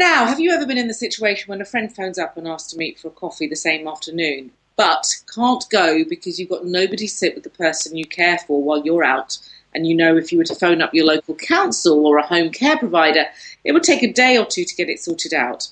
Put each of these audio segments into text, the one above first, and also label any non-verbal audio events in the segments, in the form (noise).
Now, have you ever been in the situation when a friend phones up and asks to meet for a coffee the same afternoon, but can't go because you've got nobody to sit with the person you care for while you're out? And you know, if you were to phone up your local council or a home care provider, it would take a day or two to get it sorted out.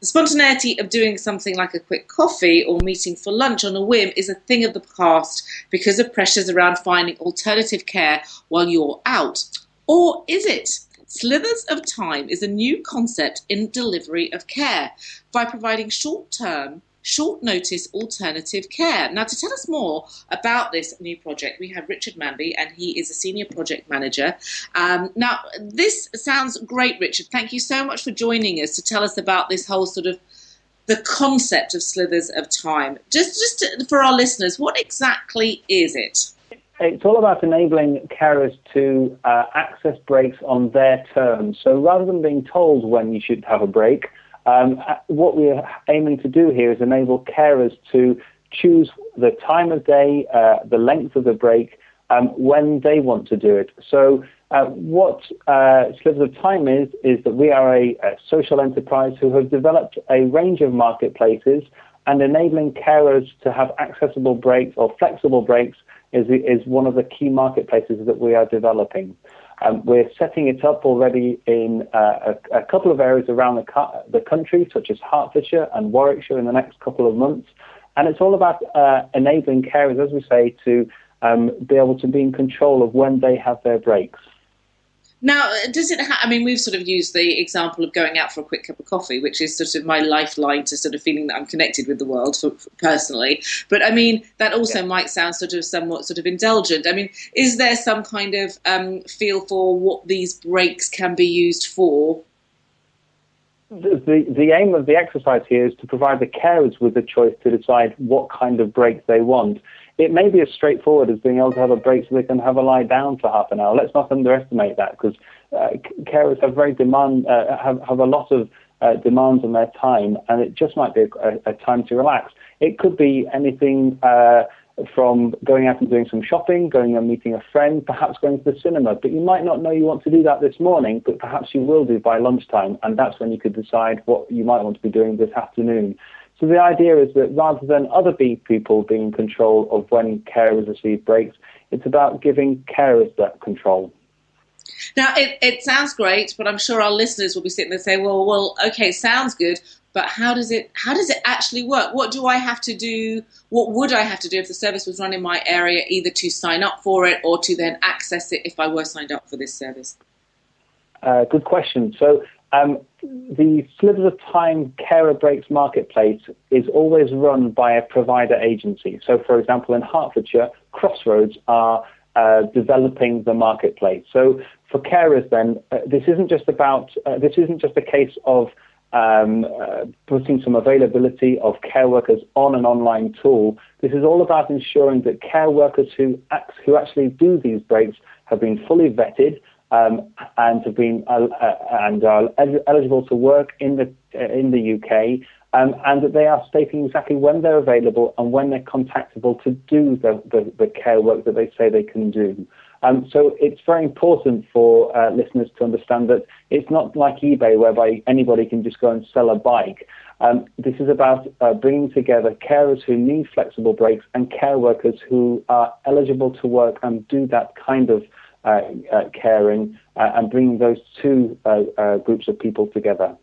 The spontaneity of doing something like a quick coffee or meeting for lunch on a whim is a thing of the past because of pressures around finding alternative care while you're out. Or is it? Slithers of Time is a new concept in delivery of care by providing short term, short notice alternative care. Now, to tell us more about this new project, we have Richard Manby, and he is a senior project manager. Um, now, this sounds great, Richard. Thank you so much for joining us to tell us about this whole sort of the concept of slithers of time. Just, just to, for our listeners, what exactly is it? It's all about enabling carers to uh, access breaks on their terms. So rather than being told when you should have a break, um, uh, what we are aiming to do here is enable carers to choose the time of day, uh, the length of the break, um, when they want to do it. So uh, what uh, Slivers of Time is, is that we are a, a social enterprise who have developed a range of marketplaces and enabling carers to have accessible breaks or flexible breaks is, is one of the key marketplaces that we are developing. Um, we're setting it up already in uh, a, a, couple of areas around the, the, country, such as Hertfordshire and Warwickshire, in the next couple of months. And it's all about uh, enabling carers, as we say, to um, be able to be in control of when they have their breaks. Now, does it? Ha- I mean, we've sort of used the example of going out for a quick cup of coffee, which is sort of my lifeline to sort of feeling that I'm connected with the world for, for personally. But I mean, that also yeah. might sound sort of somewhat sort of indulgent. I mean, is there some kind of um, feel for what these breaks can be used for? The, the, the aim of the exercise here is to provide the carers with the choice to decide what kind of break they want it may be as straightforward as being able to have a break so they can have a lie down for half an hour. Let's not underestimate that because uh, carers have very demand uh, have have a lot of uh, demands on their time, and it just might be a, a time to relax. It could be anything uh, from going out and doing some shopping, going and meeting a friend, perhaps going to the cinema. But you might not know you want to do that this morning, but perhaps you will do by lunchtime, and that's when you could decide what you might want to be doing this afternoon. So the idea is that rather than other people being in control of when carers receive breaks, it's about giving carers that control. Now, it, it sounds great, but I'm sure our listeners will be sitting there saying, well, well, okay, sounds good, but how does it how does it actually work? What do I have to do? What would I have to do if the service was run in my area, either to sign up for it or to then access it if I were signed up for this service? Uh, good question. So um, the Slivers of Time Carer Breaks Marketplace is always run by a provider agency. So, for example, in Hertfordshire, Crossroads are uh, developing the marketplace. So, for carers, then uh, this isn't just about uh, this isn't just a case of um, uh, putting some availability of care workers on an online tool. This is all about ensuring that care workers who act, who actually do these breaks have been fully vetted um, and have been uh, uh, and are eligible to work in the in the UK, um, and that they are stating exactly when they're available and when they're contactable to do the, the, the care work that they say they can do. Um, so it's very important for uh, listeners to understand that it's not like eBay whereby anybody can just go and sell a bike. Um, this is about uh, bringing together carers who need flexible breaks and care workers who are eligible to work and do that kind of Uh, uh, caring uh, and bringing those two uh, groups of people together.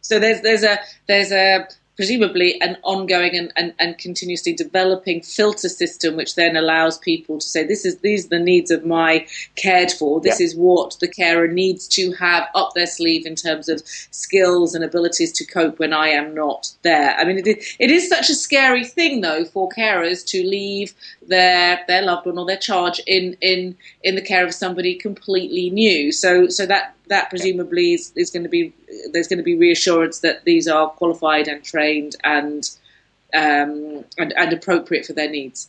So there's there's a there's a presumably an ongoing and, and, and continuously developing filter system, which then allows people to say, this is these are the needs of my cared for. This yeah. is what the carer needs to have up their sleeve in terms of skills and abilities to cope when I am not there. I mean, it is, it is such a scary thing, though, for carers to leave their their loved one or their charge in in in the care of somebody completely new. So so that that presumably is, is going to be there's going to be reassurance that these are qualified and trained and um, and, and appropriate for their needs.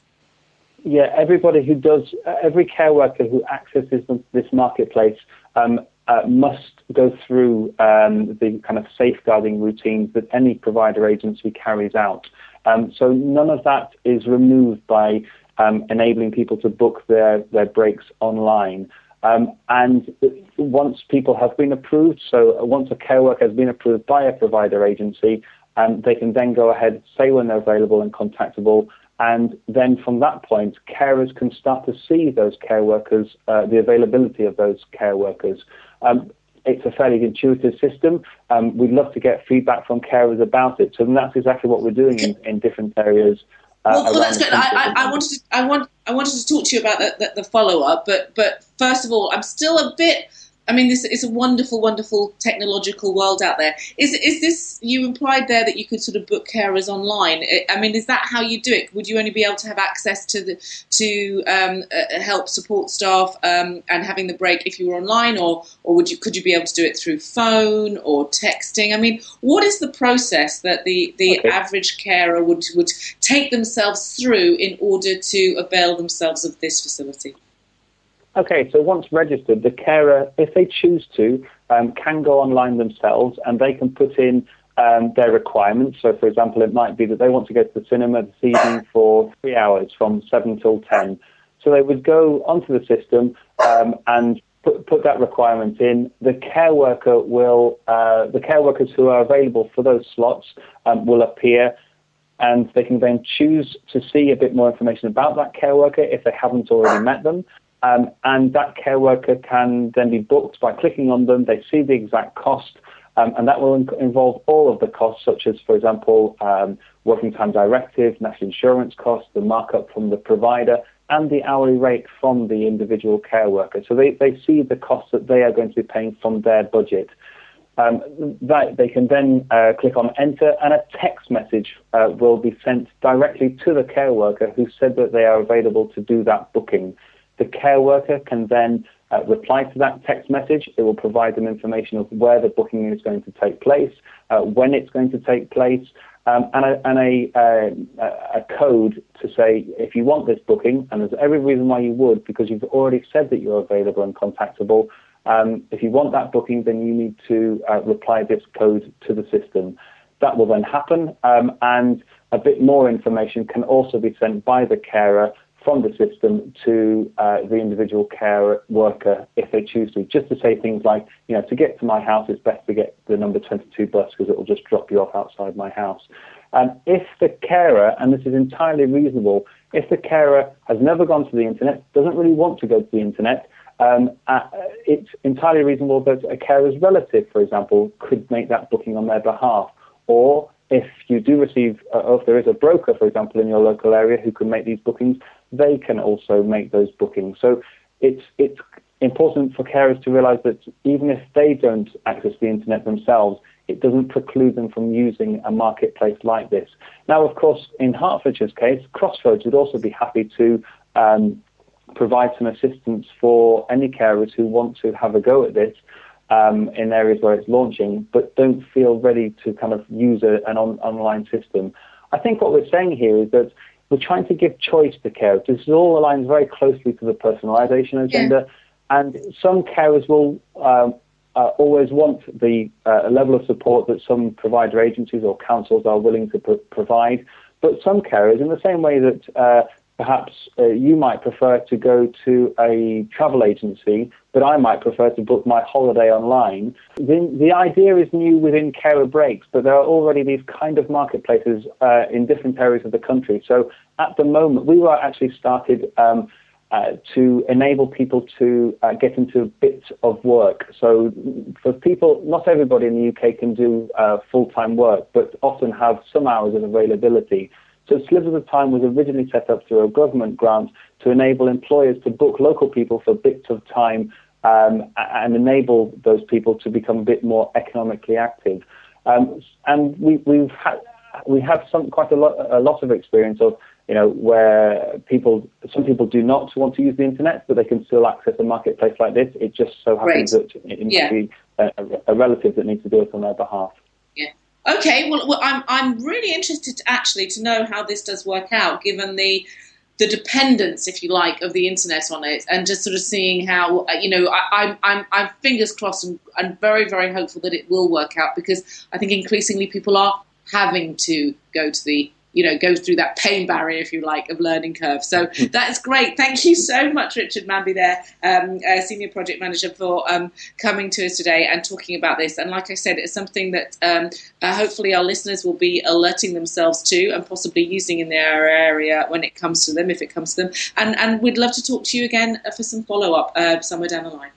Yeah, everybody who does, every care worker who accesses this marketplace um, uh, must go through um, the kind of safeguarding routines that any provider agency carries out. Um, so none of that is removed by um, enabling people to book their, their breaks online. Um, and once people have been approved, so once a care worker has been approved by a provider agency, um, they can then go ahead, say when they're available and contactable, and then from that point, carers can start to see those care workers, uh, the availability of those care workers. Um, it's a fairly intuitive system. Um, we'd love to get feedback from carers about it. So that's exactly what we're doing in, in different areas. Uh, well, well, that's good. I, I, I, wanted to, I want, I wanted to talk to you about the, the, the follow up, but, but first of all, I'm still a bit I mean, this is a wonderful, wonderful technological world out there. Is is this you implied there that you could sort of book carers online? I mean, is that how you do it? Would you only be able to have access to the to um, uh, help support staff um, and having the break if you were online, or or would you could you be able to do it through phone or texting? I mean, what is the process that the the okay. average carer would would take themselves through in order to avail themselves of this facility? Okay, so once registered, the carer, if they choose to, um, can go online themselves and they can put in um, their requirements. So, for example, it might be that they want to go to the cinema this evening for three hours from 7 till 10. So they would go onto the system um, and put, put, that requirement in. The care worker will, uh, the care workers who are available for those slots um, will appear and they can then choose to see a bit more information about that care worker if they haven't already met them. Um, and that care worker can then be booked by clicking on them. They see the exact cost, um, and that will in- involve all of the costs, such as, for example, um, working time directive, national insurance costs, the markup from the provider, and the hourly rate from the individual care worker. So they, they see the costs that they are going to be paying from their budget. Um, that they can then uh, click on enter, and a text message uh, will be sent directly to the care worker who said that they are available to do that booking. The care worker can then uh, reply to that text message. It will provide them information of where the booking is going to take place, uh, when it's going to take place, um, and, a, and a, uh, a, code to say if you want this booking, and there's every reason why you would because you've already said that you're available and contactable. Um, if you want that booking, then you need to uh, reply this code to the system. That will then happen, um, and a bit more information can also be sent by the carer from the system to uh, the individual care worker if they choose to. Just to say things like, you know, to get to my house, it's best to get the number 22 bus because it will just drop you off outside my house. And if the carer, and this is entirely reasonable, if the carer has never gone to the internet, doesn't really want to go to the internet, um, uh, it's entirely reasonable that a carer's relative, for example, could make that booking on their behalf. Or if you do receive, uh, or if there is a broker, for example, in your local area who can make these bookings, they can also make those bookings. So it's it's important for carers to realise that even if they don't access the internet themselves, it doesn't preclude them from using a marketplace like this. Now, of course, in Hertfordshire's case, Crossroads would also be happy to um, provide some assistance for any carers who want to have a go at this. Um, in areas where it's launching, but don't feel ready to kind of use a, an on, online system. I think what we're saying here is that we're trying to give choice to carers. This all aligns very closely to the personalisation agenda, yeah. and some carers will um, uh, always want the uh, level of support that some provider agencies or councils are willing to provide. But some carers, in the same way that uh, perhaps uh, you might prefer to go to a travel agency, but I might prefer to book my holiday online. The, the idea is new within carer breaks, but there are already these kind of marketplaces uh, in different areas of the country. So at the moment, we were actually started um, uh, to enable people to uh, get into bits of work. So for people, not everybody in the UK can do uh, full-time work, but often have some hours of availability. So Slivers of Time was originally set up through a government grant to enable employers to book local people for bits of time um, and enable those people to become a bit more economically active. Um, and we, we've had, we have some quite a lot, a lot of experience of you know where people some people do not want to use the internet, but they can still access a marketplace like this. It just so happens right. that it needs yeah. to be a, a relative that needs to do it on their behalf. Okay, well, well, I'm I'm really interested to actually to know how this does work out, given the the dependence, if you like, of the internet on it, and just sort of seeing how uh, you know I, am I'm I'm fingers crossed and, and very very hopeful that it will work out because I think increasingly people are having to go to the you know, go through that pain barrier, if you like, of learning curve. So (laughs) that's great. Thank you so much, Richard Manby, there, um, uh, Senior Project Manager, for um, coming to us today and talking about this. And like I said, it's something that um, uh, hopefully our listeners will be alerting themselves to and possibly using in their area when it comes to them, if it comes to them. And, and we'd love to talk to you again for some follow up uh, somewhere down the line.